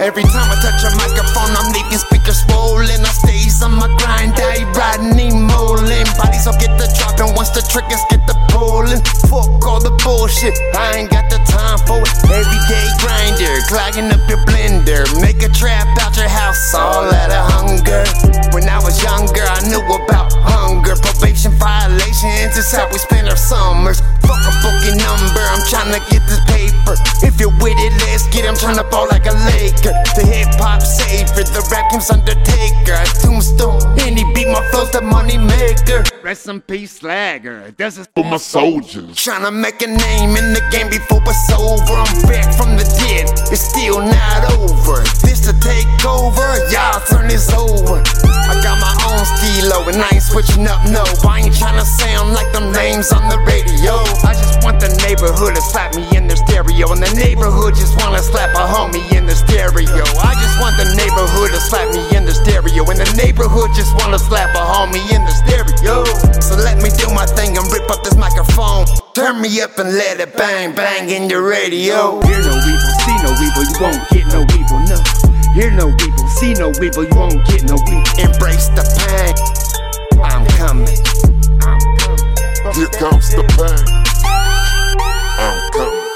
Every time I touch a microphone, I'm leaving speakers swollen. I stays on my grind, I riding, molding. Bodies will get the drop, and once the triggers get the pulling. Fuck all the bullshit, I ain't got the time Make a trap out your house, all out of hunger. When I was younger, I knew about hunger. Probation violations is how we spend our summers. Fuck a booking number, I'm trying to get this paper. If you're with it, let's get it. I'm trying to ball like a Laker. The hip hop savior, the rap game's undertaker. A tombstone, any beat my flow's the money maker. Rest in peace, Slagger. This is For my soldiers. Trying to make a name in the game before it's over. I'm back from the dead, it's still not switching up, no. I ain't trying to sound like them names on the radio. I just want the neighborhood to slap me in the stereo. And the neighborhood just wanna slap a homie in the stereo. I just want the neighborhood to slap me in the stereo. And the neighborhood just wanna slap a homie in the stereo. So let me do my thing and rip up this microphone. Turn me up and let it bang, bang in your radio. Hear no evil, see no evil, you won't get no evil, no. Hear no evil, see no evil, you won't get no evil. Embrace the pain. It's the plan? I'm coming.